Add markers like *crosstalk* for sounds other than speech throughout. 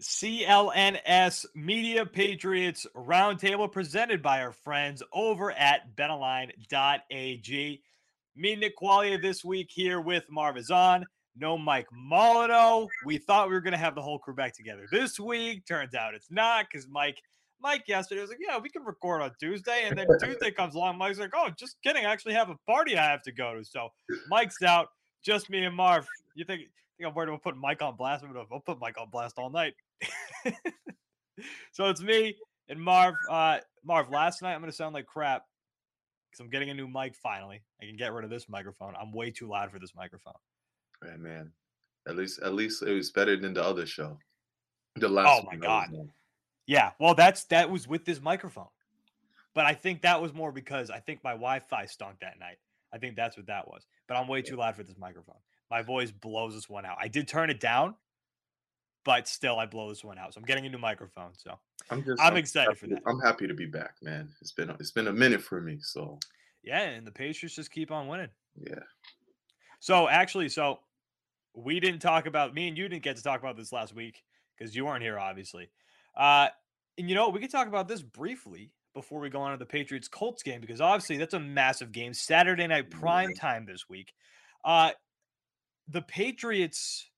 CLNS Media Patriots Roundtable presented by our friends over at betonline.ag. Me, Nick Qualia, this week here with Marvazon. No Mike Molyneux. We thought we were going to have the whole crew back together this week. Turns out it's not because Mike, Mike yesterday was like, "Yeah, we can record on Tuesday," and then *laughs* Tuesday comes along. Mike's like, "Oh, just kidding. I actually have a party I have to go to." So Mike's out. Just me and Marv. You think? think I'm worried about putting Mike on blast. I'll put Mike on blast all night. *laughs* so it's me and Marv. Uh, Marv, last night I'm gonna sound like crap because I'm getting a new mic finally. I can get rid of this microphone. I'm way too loud for this microphone. Right, man. At least, at least it was better than the other show. The last. Oh my god. Yeah. Well, that's that was with this microphone, but I think that was more because I think my Wi-Fi stunk that night. I think that's what that was. But I'm way too loud for this microphone. My voice blows this one out. I did turn it down, but still I blow this one out. So I'm getting a new microphone. So I'm just I'm, I'm excited happy, for that. I'm happy to be back, man. It's been it's been a minute for me. So yeah, and the Patriots just keep on winning. Yeah. So actually, so we didn't talk about me and you didn't get to talk about this last week because you weren't here, obviously. Uh, and you know, we could talk about this briefly before we go on to the Patriots Colts game because obviously that's a massive game, Saturday night prime time this week. Uh, the Patriots,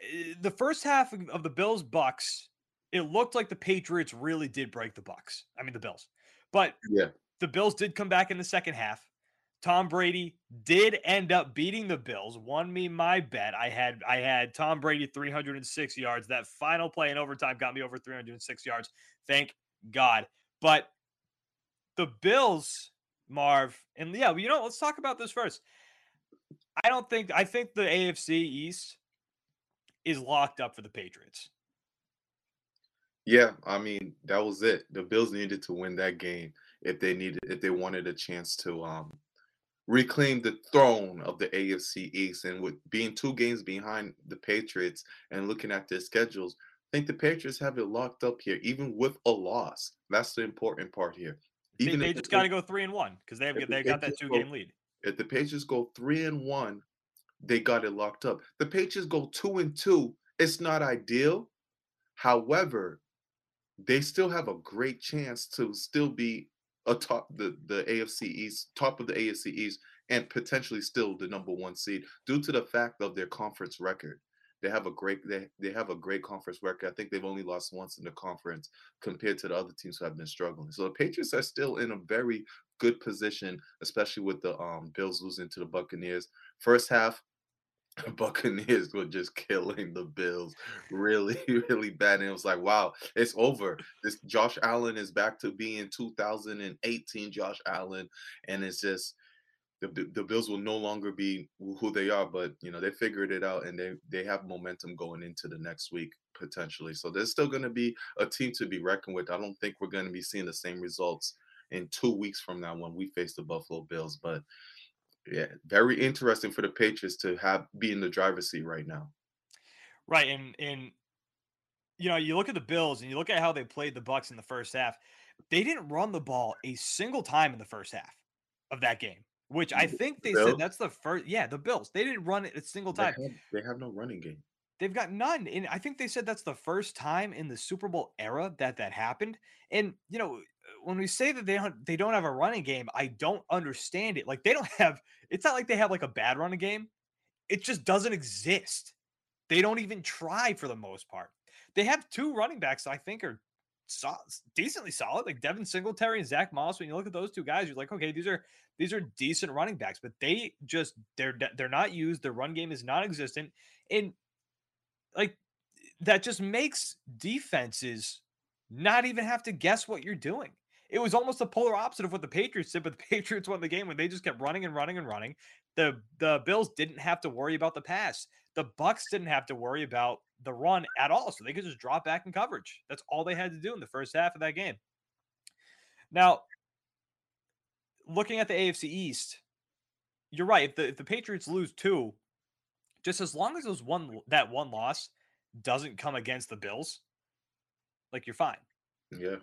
Eh, the first half of the Bills Bucks, it looked like the Patriots really did break the Bucks. I mean the Bills, but yeah, the Bills did come back in the second half. Tom Brady did end up beating the Bills. Won me my bet. I had I had Tom Brady 306 yards. That final play in overtime got me over 306 yards. Thank God. But the Bills, Marv, and yeah, you know, let's talk about this first. I don't think I think the AFC East is locked up for the Patriots. Yeah, I mean, that was it. The Bills needed to win that game if they needed if they wanted a chance to um reclaim the throne of the AFC East and with being two games behind the Patriots and looking at their schedules, I think the Patriots have it locked up here even with a loss. That's the important part here. Even they, they just got to go 3 and 1 cuz they have they got that two game lead if the Patriots go three and one, they got it locked up. The Patriots go two and two. It's not ideal. However, they still have a great chance to still be a top the, the AFC East, top of the AFC East, and potentially still the number one seed due to the fact of their conference record. They have a great they, they have a great conference record. I think they've only lost once in the conference compared to the other teams who have been struggling. So the Patriots are still in a very good position, especially with the um, Bills losing to the Buccaneers. First half, *laughs* Buccaneers were just killing the Bills really, *laughs* really bad. And it was like, wow, it's over. This Josh Allen is back to being 2018 Josh Allen. And it's just the, the Bills will no longer be who they are, but you know they figured it out and they they have momentum going into the next week potentially. So there's still going to be a team to be reckoned with. I don't think we're going to be seeing the same results in two weeks from now when we face the Buffalo Bills, but yeah, very interesting for the Patriots to have be in the driver's seat right now. Right, and and you know you look at the Bills and you look at how they played the Bucks in the first half. They didn't run the ball a single time in the first half of that game which I think they said that's the first. Yeah, the Bills. They didn't run it a single time. They have, they have, no running game. They've got none, and I think they said that's the first time in the Super Bowl era that that happened. And you know, when we say that they don't they don't have a running game, I don't understand it. Like they don't *laughs* have. It's not like they have like a bad running game. It just doesn't exist. They don't even try for the most part. They have two running backs I think are so, decently solid, like Devin Singletary and Zach Moss. When you look at those two guys, you're like, okay, these are these are decent running backs, but they just they're they're not used. Their run game is non-existent, and like that just makes defenses not even have to guess what you're doing. It was almost the polar opposite of what the Patriots did, but the *laughs* Patriots won the game when they just kept running and running and running. The the Bills didn't have to worry about the pass. The Bucks didn't have to worry about the run at all, so they could just drop back in coverage. That's all they had to do in the first half of that game. Now, looking at the AFC East, you're right. If the if the Patriots lose two, just as long as those one that one loss doesn't come against the Bills, like you're fine. Yeah.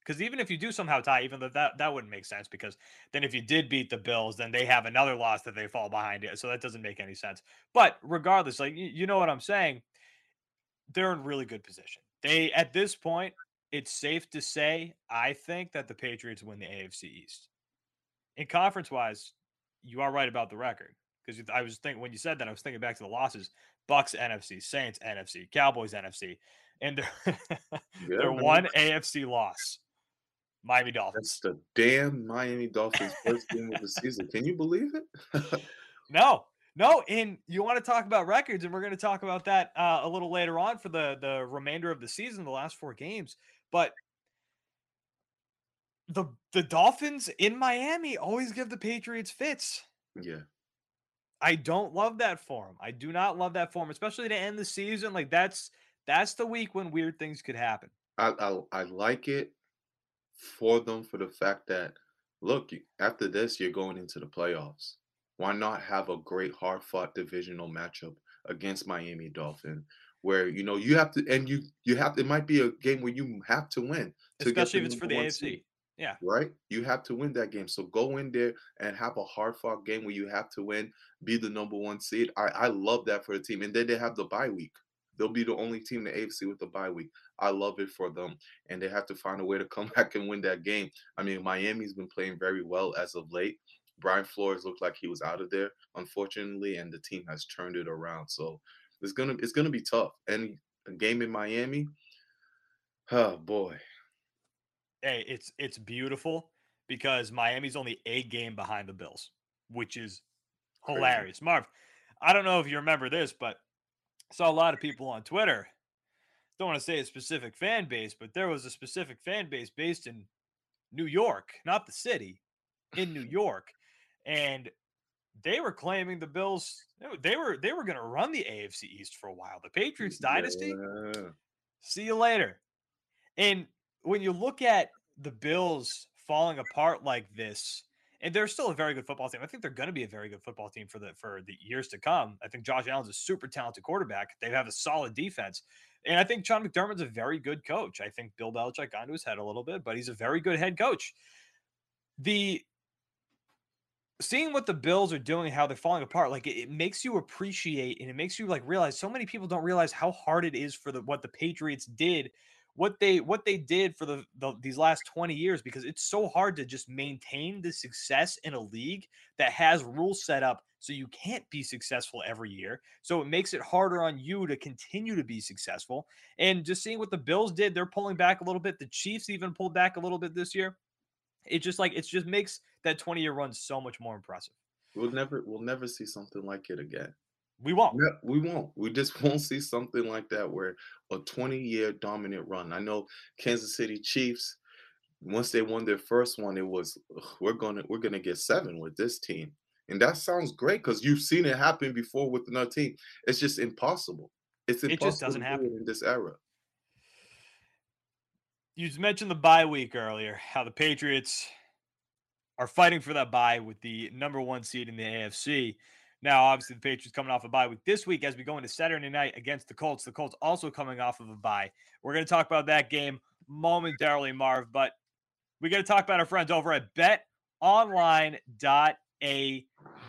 Because even if you do somehow tie, even though that that wouldn't make sense, because then if you did beat the Bills, then they have another loss that they fall behind it. So that doesn't make any sense. But regardless, like you, you know what I'm saying, they're in really good position. They at this point, it's safe to say, I think that the Patriots win the AFC East. In conference wise, you are right about the record because I was thinking when you said that, I was thinking back to the losses: Bucks NFC, Saints NFC, Cowboys NFC, and their, *laughs* their one AFC loss Miami Dolphins. That's the damn Miami Dolphins first game of the season. Can you believe it? *laughs* no, no. And you want to talk about records, and we're going to talk about that uh, a little later on for the the remainder of the season, the last four games. But the the Dolphins in Miami always give the Patriots fits. Yeah. I don't love that form. I do not love that form, especially to end the season. Like that's that's the week when weird things could happen. I I, I like it for them for the fact that look, after this, you're going into the playoffs. Why not have a great, hard fought divisional matchup against Miami Dolphin? Where you know you have to, and you you have. It might be a game where you have to win, to especially if it's for the AFC. Seed, yeah, right. You have to win that game. So go in there and have a hard fought game where you have to win, be the number one seed. I I love that for the team, and then they have the bye week. They'll be the only team in the AFC with the bye week. I love it for them, and they have to find a way to come *laughs* back and win that game. I mean, Miami's been playing very well as of late. Brian Flores looked like he was out of there, unfortunately, and the team has turned it around. So it's gonna it's gonna be tough. And a game in Miami, oh boy. Hey, it's it's beautiful because Miami's only a game behind the Bills, which is hilarious. Crazy. Marv, I don't know if you remember this, but I saw a lot of people on Twitter don't want to say a specific fan base, but there was a specific fan base based in New York, not the city, in New *laughs* York, and they were claiming the Bills. They were they were going to run the AFC East for a while. The Patriots dynasty. Yeah. See you later. And when you look at the Bills falling apart like this, and they're still a very good football team. I think they're going to be a very good football team for the for the years to come. I think Josh Allen's a super talented quarterback. They have a solid defense. And I think Sean McDermott's a very good coach. I think Bill Belichick got into his head a little bit, but he's a very good head coach. The seeing what the Bills are doing, how they're falling apart, like it, it, makes you appreciate and it makes you like realize so many people don't realize how hard it is for the what the Patriots did, what they what they did for the, the these last 20 years because it's so hard to just maintain the success in a league that has rules set up so you can't be successful every year. So it makes it harder on you to continue to be successful. And just seeing what the Bills did, they're pulling back a little bit. The Chiefs even pulled back a little bit this year. It just like it just makes that 20 year run so much more impressive. We'll never we'll never see something like it again. We won't. we won't. We just *laughs* won't see something like that where a 20 year dominant run. I know Kansas City Chiefs once they won their first one, it was we're gonna we're gonna get seven with this team. And that sounds great because you've seen it happen before with another team. It's just impossible. It's impossible it just doesn't happen in this era. You mentioned the bye week earlier, how the Patriots are fighting for that bye with the number one seed in the AFC. Now, obviously, the Patriots coming off a bye week this week as we go into Saturday night against the Colts. The Colts also coming off of a bye. We're going to talk about that game momentarily, Marv, but we got to talk about our friends over at betonline.ag.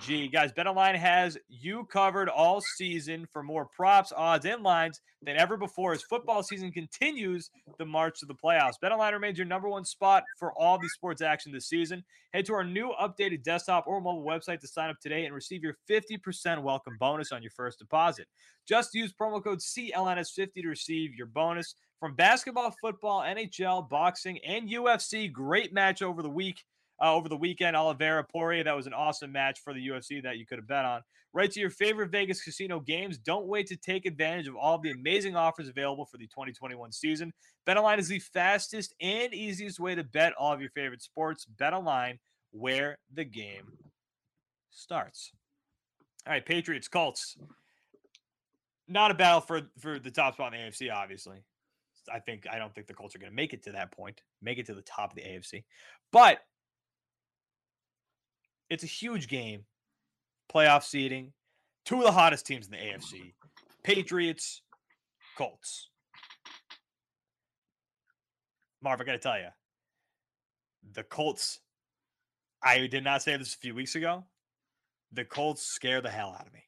Guys, BetOnline has you covered all season for more props, odds, and lines than ever before as football season continues the march to the playoffs. BetOnline remains your number one spot for all the sports action this season. Head to our new updated desktop or mobile website to sign up today and receive your 50% welcome bonus on your first deposit. Just use promo code CLNS50 to receive your bonus from basketball, football, NHL, boxing, and UFC. Great match over the week uh, over the weekend. Oliveira Poirier, that was an awesome match for the UFC that you could have bet on. Right to your favorite Vegas casino games. Don't wait to take advantage of all the amazing offers available for the 2021 season. BetOnline is the fastest and easiest way to bet all of your favorite sports. BetOnline, where the game starts. All right, Patriots, Colts. Not a battle for for the top spot in the AFC, obviously. I think I don't think the Colts are going to make it to that point, make it to the top of the AFC. But it's a huge game. Playoff seeding. Two of the hottest teams in the AFC. Patriots, Colts. Marv, I got to tell you, the Colts, I did not say this a few weeks ago. The Colts scare the hell out of me.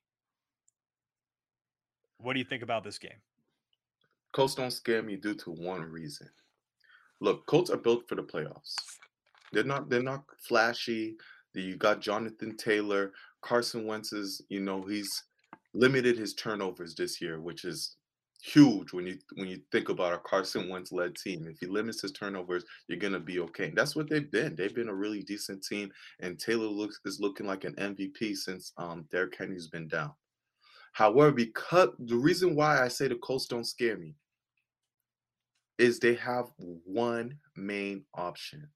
What do you think about this game? Colts don't scare me due to one reason. Look, Colts are built for the playoffs. They're not they're not flashy. You got Jonathan Taylor, Carson Wentz is, you know, he's limited his turnovers this year, which is huge when you when you think about a Carson Wentz led team. If he limits his turnovers, you're gonna be okay. And that's what they've been. They've been a really decent team, and Taylor looks is looking like an MVP since um, Derrick Henry's been down. However, because the reason why I say the Colts don't scare me is they have one main option.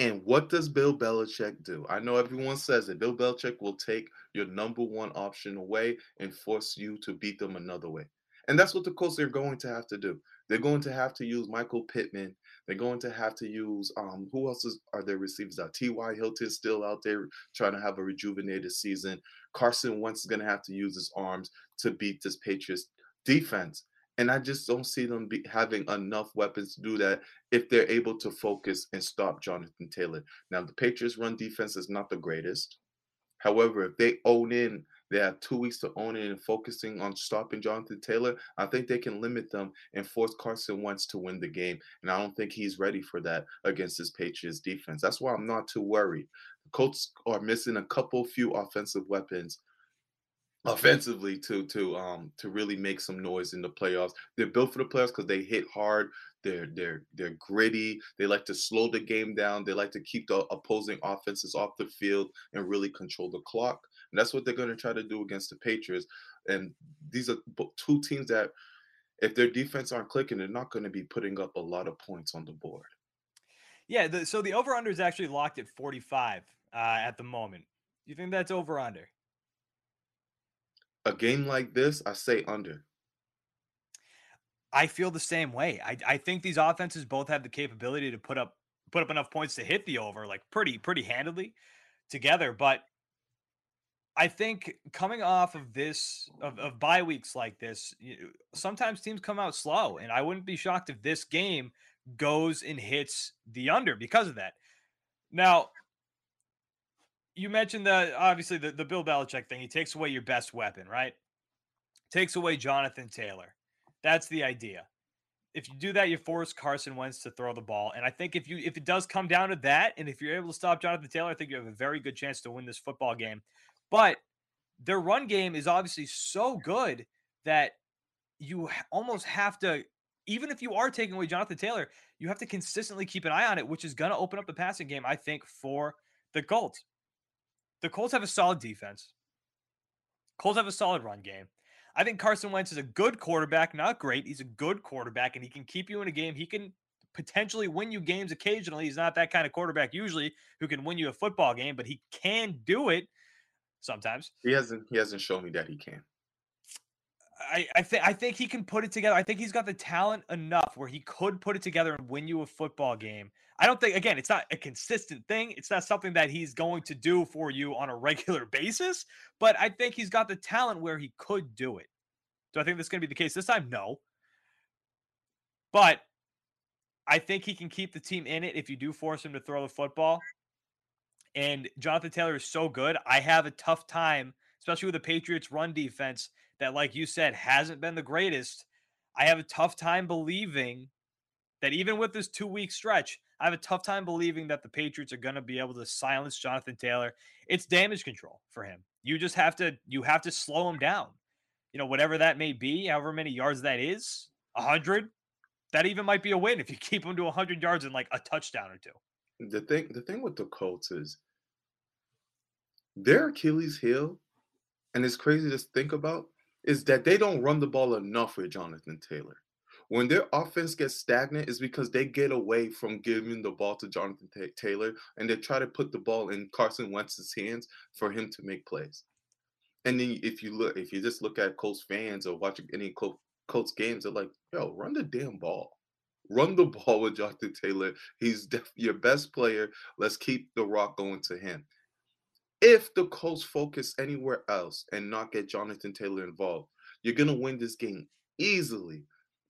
And what does Bill Belichick do? I know everyone says that Bill Belichick will take your number one option away and force you to beat them another way. And that's what the Colts are going to have to do. They're going to have to use Michael Pittman. They're going to have to use um, who else is, are their receivers out? T.Y. Hilton still out there trying to have a rejuvenated season. Carson Wentz is going to have to use his arms to beat this Patriots defense. And I just don't see them be, having enough weapons to do that if they're able to focus and stop Jonathan Taylor. Now, the Patriots' run defense is not the greatest. However, if they own in, they have two weeks to own in and focusing on stopping Jonathan Taylor. I think they can limit them and force Carson Wentz to win the game. And I don't think he's ready for that against this Patriots defense. That's why I'm not too worried. The Colts are missing a couple few offensive weapons offensively to to um to really make some noise in the playoffs. They're built for the playoffs because they hit hard. They're they're they're gritty. They like to slow the game down. They like to keep the opposing offenses off the field and really control the clock. And that's what they're going to try to do against the Patriots. And these are two teams that, if their defense aren't clicking, they're not going to be putting up a lot of points on the board. Yeah. The, so the over under is actually locked at 45 uh, at the moment. Do you think that's over under? A game like this, I say under. I feel the same way. I, I think these offenses both have the capability to put up put up enough points to hit the over like pretty pretty handily together. But I think coming off of this of, of bye weeks like this, you, sometimes teams come out slow, and I wouldn't be shocked if this game goes and hits the under because of that. Now, you mentioned the obviously the, the Bill Belichick thing. He takes away your best weapon, right? Takes away Jonathan Taylor. That's the idea. If you do that, you force Carson Wentz to throw the ball. And I think if you if it does come down to that, and if you're able to stop Jonathan Taylor, I think you have a very good chance to win this football game. But their run game is obviously so good that you almost have to, even if you are taking away Jonathan Taylor, you have to consistently keep an eye on it, which is going to open up the passing game, I think, for the Colts. The Colts have a solid defense. Colts have a solid run game. I think Carson Wentz is a good quarterback, not great. He's a good quarterback, and he can keep you in a game. He can potentially win you games occasionally. He's not that kind of quarterback usually who can win you a football game, but he can do it sometimes. He hasn't he hasn't shown me that he can. I, I think I think he can put it together. I think he's got the talent enough where he could put it together and win you a football game. I don't think again, it's not a consistent thing. It's not something that he's going to do for you on a *laughs* regular basis, but I think he's got the talent where he could do it. Do I think that's going to be the case this time? No. But I think he can keep the team in it if you do force him to throw the football. And Jonathan Taylor is so good. I have a tough time, especially with the Patriots run defense that, like you said, hasn't been the greatest. I have a tough time believing that even with this two week stretch, I have a tough time believing that the Patriots are going to be able to silence Jonathan Taylor. It's damage control for him. You just have to you have to slow him down. You know, whatever that may be, however many yards that is, 100, that even might be a win if you keep him to 100 yards and like a touchdown or two. The thing the thing with the Colts is their Achilles heel, and it's crazy to think about, is that they don't run the ball enough with Jonathan Taylor. When their offense gets stagnant, is because they get away from giving the ball to Jonathan T- Taylor and they try to put the ball in Carson Wentz's hands for him to make plays. And then if you look, if you just look at Colts fans or watching any Col- Colts games, they're like, "Yo, run the damn ball." Run the *laughs* ball with Jonathan Taylor. He's def- your best player. Let's keep the rock going to him. If the Colts focus anywhere else and not get Jonathan Taylor involved, you're going to win this game easily.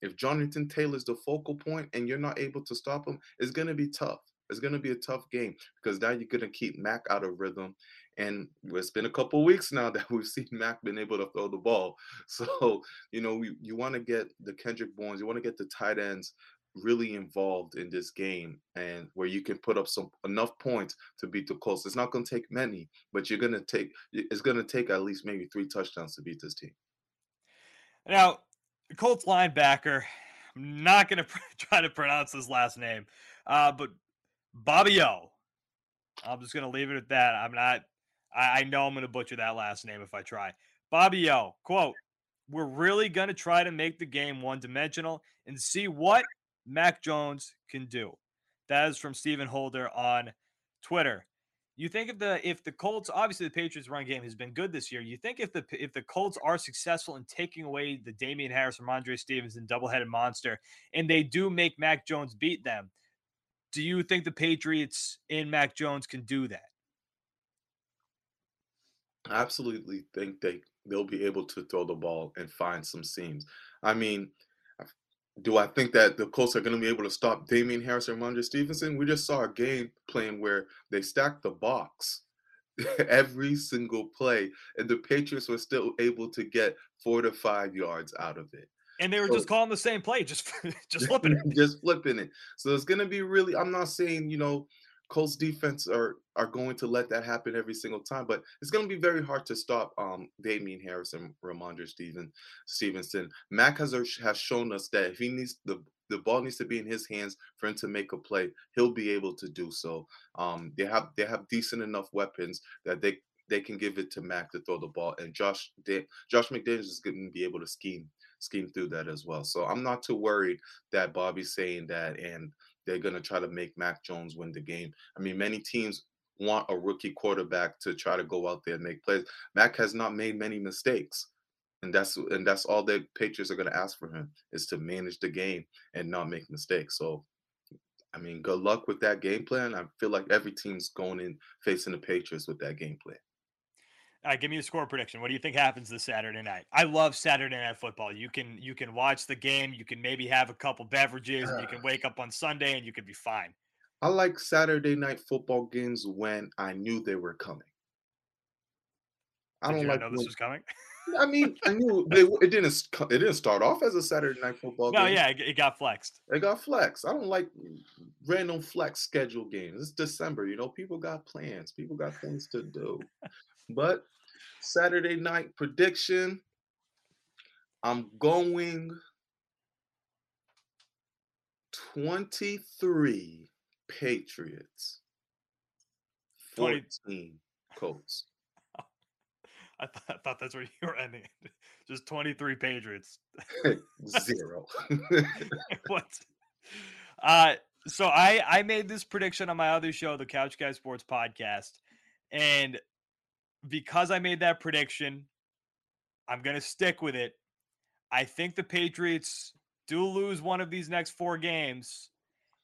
If Jonathan Taylor's the focal point and you're not able to stop him, it's going to be tough. It's going to be a tough game because now you're going to keep Mac out of rhythm. And it's been a couple weeks now *laughs* that we've seen Mac been able to throw the ball. *laughs* So, you know, we, you want to get the Kendrick Bournes, you want to get the tight ends really involved in this game and where you can put up some enough points to beat the Colts. It's not going to take many, but you're going to take it's going to take at least maybe three touchdowns to beat this team. Now, the Colts linebacker, I'm not going *laughs* to try to pronounce his last name, uh, but Bobby O. I'm just going to leave it at that. I'm not, I, I know I'm going to butcher that last name if I try. Bobby O, quote, we're really going to try to make the game one dimensional and see what Mac Jones can do. That is from Stephen Holder on Twitter. You think if the if the Colts obviously the Patriots run game has been good this year. You think if the if the Colts are successful in taking away the Damien Harris Rhamondre Stevenson double headed monster, and they do make Mac Jones beat them, do you think the Patriots in Mac Jones can do that? I absolutely think they they'll be able to throw the ball and find some seams. I mean, do I think that the Colts are going to be able to stop Damien Harris and Rhamondre Stevenson? We just saw a game playing where they stacked the box *laughs* every single play, and the Patriots were still able to get four to five yards out of it. And they were so, just calling the same play, just *laughs* just flipping it, *laughs* just flipping it. So it's going to be really. I'm not saying you know Colts defense are are going to let that happen every single time, but it's going to be very hard to stop um Damien Harris and Rhamondre Steven Stevenson. Mac has has shown us that if he needs the the ball needs to be in his hands for him to make a play, he'll be able to do so. Um, they have they have decent enough weapons that they they can give it to Mac to throw the ball, and Josh Josh McDaniels is going to be able to scheme scheme through that as well. So I'm not too worried that Bobby's saying that, and they're going to try to make Mac Jones win the game. I mean, many teams want a rookie quarterback to try to go out there and make plays. Mac has not made many mistakes. And that's and that's all the Patriots are going to ask for him is to manage the game and not make mistakes. So I mean, good luck with that game plan. I feel like every team's going in facing the Patriots with that game plan. All right, give me a score prediction. What do you think happens this Saturday night? I love Saturday night football. You can you can watch the game. You can maybe have a couple beverages. And you can uh. wake up on Sunday and you can be fine. I like Saturday night football games when I knew they were coming. I don't like know when, this was coming. I mean, I knew they, it didn't it didn't start off as a Saturday night football no, game. yeah, it, it got flexed. It got flexed. I don't like random flex schedule games. It's December, you know. People got plans. People got things to do. But Saturday night prediction. I'm going 23 Patriots, 14 Colts. *laughs* I, th- I thought that's where you were ending. *laughs* Just 23 Patriots. *laughs* Zero. what? Uh, so I I made this prediction on my other show, the Couch Guy Sports Podcast, and because I made that prediction, I'm going to stick with it. I think the Patriots do lose one of these next four games,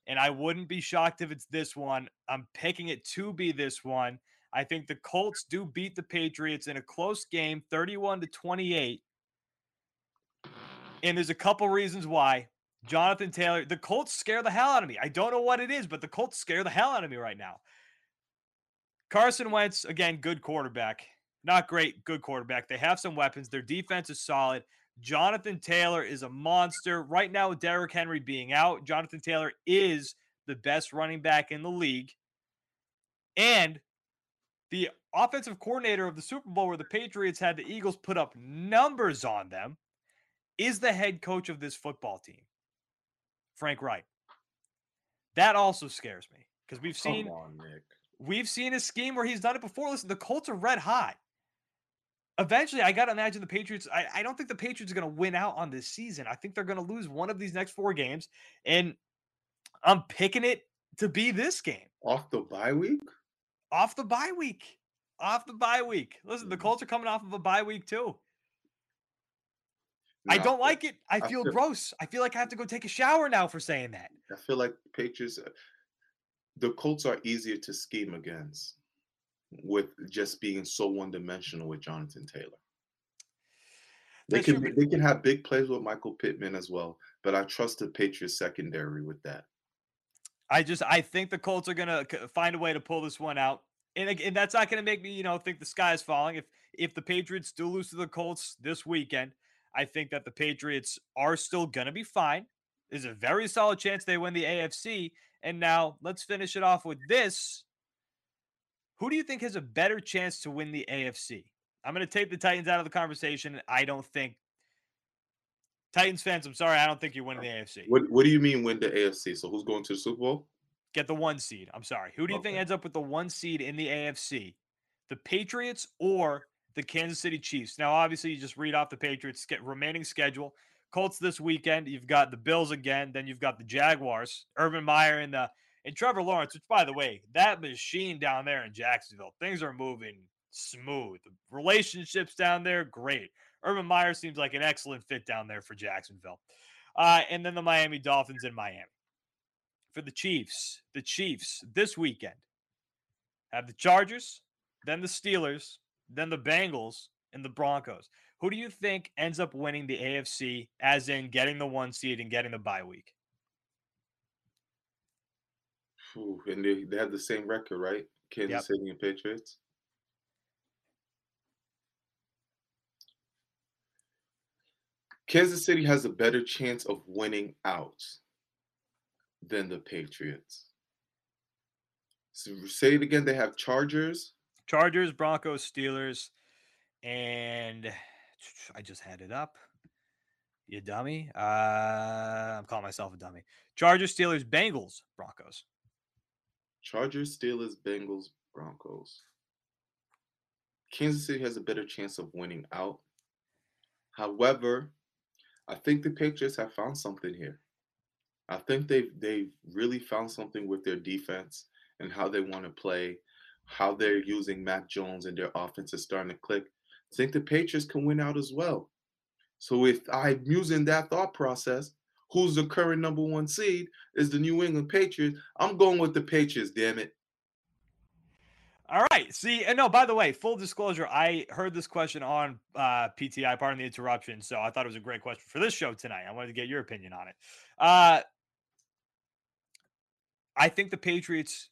and I wouldn't be shocked if it's this one. I'm picking it to be this one. I think the Colts do beat the Patriots in a close game, 31 to 28. And there's a couple reasons why. Jonathan Taylor, the Colts scare the hell out of me. I don't know what it is, but the Colts scare the hell out of me right now. Carson Wentz, again, good quarterback. Not great, good quarterback. They have some weapons. Their defense is solid. Jonathan Taylor is a monster. Right now, with Derrick Henry being out, Jonathan Taylor is the best running back in the league. And the offensive coordinator of the Super Bowl, where the Patriots had the Eagles put up numbers on them, is the head coach of this football team, Frank Reich. That also scares me because we've seen on, we've seen a scheme where he's done it before. Listen, the Colts are red hot. Eventually, I got to imagine the Patriots. I, I don't think the Patriots are going to win out on this season. I think they're going to lose one of these next four games, and I'm picking it to be this game off the bye week. Off the bye week. Off the bye week. Listen, the mm. Colts are coming off of a bye week too. No, I don't like it. I feel, I feel, gross. I feel like I have to go take a shower now for saying that. I feel like Patriots, uh, the Colts are easier to scheme against with just being so one dimensional with Jonathan Taylor. They can they can have big plays with Michael Pittman as well, but I trust the Patriots secondary with that. I just I think the Colts are gonna find a way to pull this one out, and, and that's not gonna make me you know think the sky is falling. If if the Patriots do lose to the Colts this weekend, I think that the Patriots are still to be fine. There's a very solid chance they win the AFC. And now let's finish it off with this. Who do you think has a better chance to win the AFC? I'm going to take the Titans out of the conversation. I don't think Titans fans, I'm sorry, I don't think you're winning the AFC. What What do you mean win the AFC? So who's going to the Super Bowl? Get the one seed. I'm sorry. Who do you okay. think ends up with the one seed in the AFC? The Patriots or the Kansas City Chiefs. Now, obviously, you just read off the Patriots' remaining schedule. Colts this weekend. You've got the Bills again. Then you've got the Jaguars. Urban Meyer and the and Trevor Lawrence. Which, by the way, that machine down there in Jacksonville, things are moving smooth. Relationships down there, great. Urban Meyer seems like an excellent fit down there for Jacksonville. Uh, and then the Miami Dolphins in Miami. For the Chiefs, the Chiefs this weekend have the Chargers, then the Steelers, then the Bengals and the Broncos. Who do you think ends up winning the AFC, as in getting the one seed and getting the bye week? Ooh, and they, they have the same record, right? Kansas yep. City and Patriots. Kansas City has a better chance of winning out than the Patriots. So say it again. They have Chargers, Chargers, Broncos, Steelers, and I just had it up. You dummy. Uh, I'm calling myself a dummy. Chargers, Steelers, Bengals, Broncos. Chargers, Steelers, Bengals, Broncos. Kansas City has a better chance of winning out. However, I think the Patriots have found something here. I think they've they've really found something with their defense and how they want to play how they're using Mac Jones and their offense is starting to click. I think the Patriots can win out as well. So if I'm using that thought process, who's the current number one seed is the New England Patriots. I'm going with the Patriots, damn it. All right. See, and no, by the way, full disclosure, I heard this question on uh, PTI, pardon the interruption. So I thought it was a great question for this show tonight. I wanted to get your opinion on it. Uh, I think the Patriots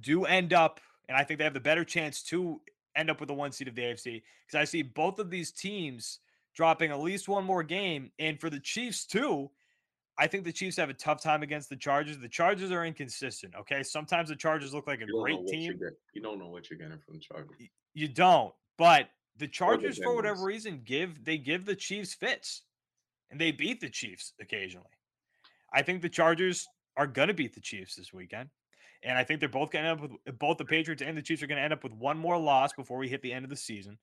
do end up and I think they have the better chance to end up with the one seed of the AFC because I see both of these teams dropping at least one more game. And for the Chiefs, too, I think the Chiefs have a tough time against the Chargers. The Chargers are inconsistent. Okay. Sometimes the Chargers look like a great team. You don't know what you're getting from the Chargers. You don't. But the Chargers, for whatever reason, give they give the Chiefs fits. And they beat the Chiefs occasionally. I think the Chargers are gonna beat the Chiefs this weekend. And I think they're both going to end up with uh, both the Patriots and the Chiefs are going to end up with one more loss before we hit the end of the season.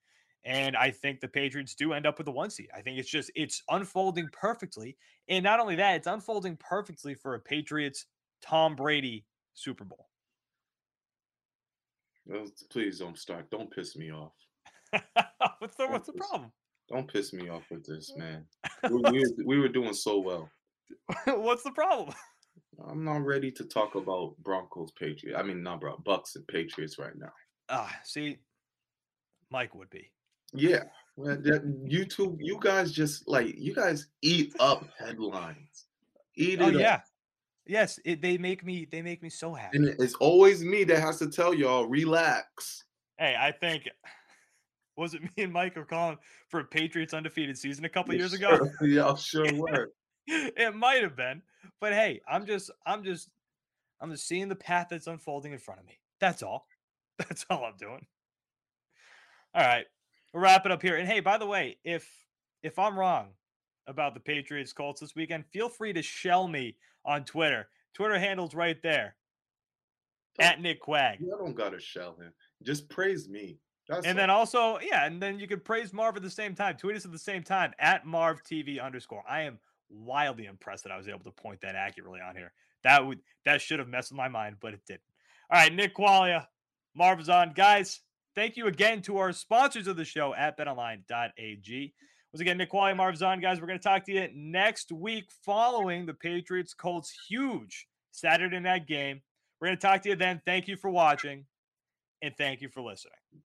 And I think the Patriots do end up with the one seed. I think it's just it's unfolding perfectly. And not only that, it's unfolding perfectly for a Patriots Tom Brady Super Bowl. Please don't start. Don't piss me off. *laughs* what's the what's the problem? Don't piss me off with this, man. *laughs* we, we, we were doing so well. *laughs* what's the problem? I'm not ready to talk about Broncos Patriots. I mean, not bro, Bucks and Patriots right now. Ah, see, Mike would be. Yeah, well, that, you two, you guys just like you guys eat up headlines. Eat oh, it yeah. Up. Yes, it, they make me they make me so happy. And it's always me that has to tell y'all, relax. Hey, I think *laughs* was it me and Mike were calling for a Patriots undefeated season a couple years ago? Sure, y'all sure *laughs* were. *laughs* it might have been, but hey, I'm just I'm just I'm just seeing the path that's unfolding in front of me. That's all. *laughs* That's all I'm doing. All right, we'll wrap it up here. And hey, by the way, if if I'm wrong about the Patriots Colts this weekend, feel free to shell me on Twitter. Twitter handles right there at Nick Quag. You don't gotta shell him. Just praise me. That's and all. then also, yeah, and then you could praise Marv at the same time. Tweet us at the same time at Marv TV underscore. I am wildly impressed that I was able to point that accurately on here. That would that should have messed with my mind, but it didn't. All right, Nick Qualia, Marv is on. Guys, thank you again to our sponsors of the show at betonline.ag. Once again, Nick Qualia, Marv Zahn. Guys, we're going to talk to you next week following the Patriots Colts huge Saturday night game. We're going to talk to you then. Thank you for watching and thank you for listening.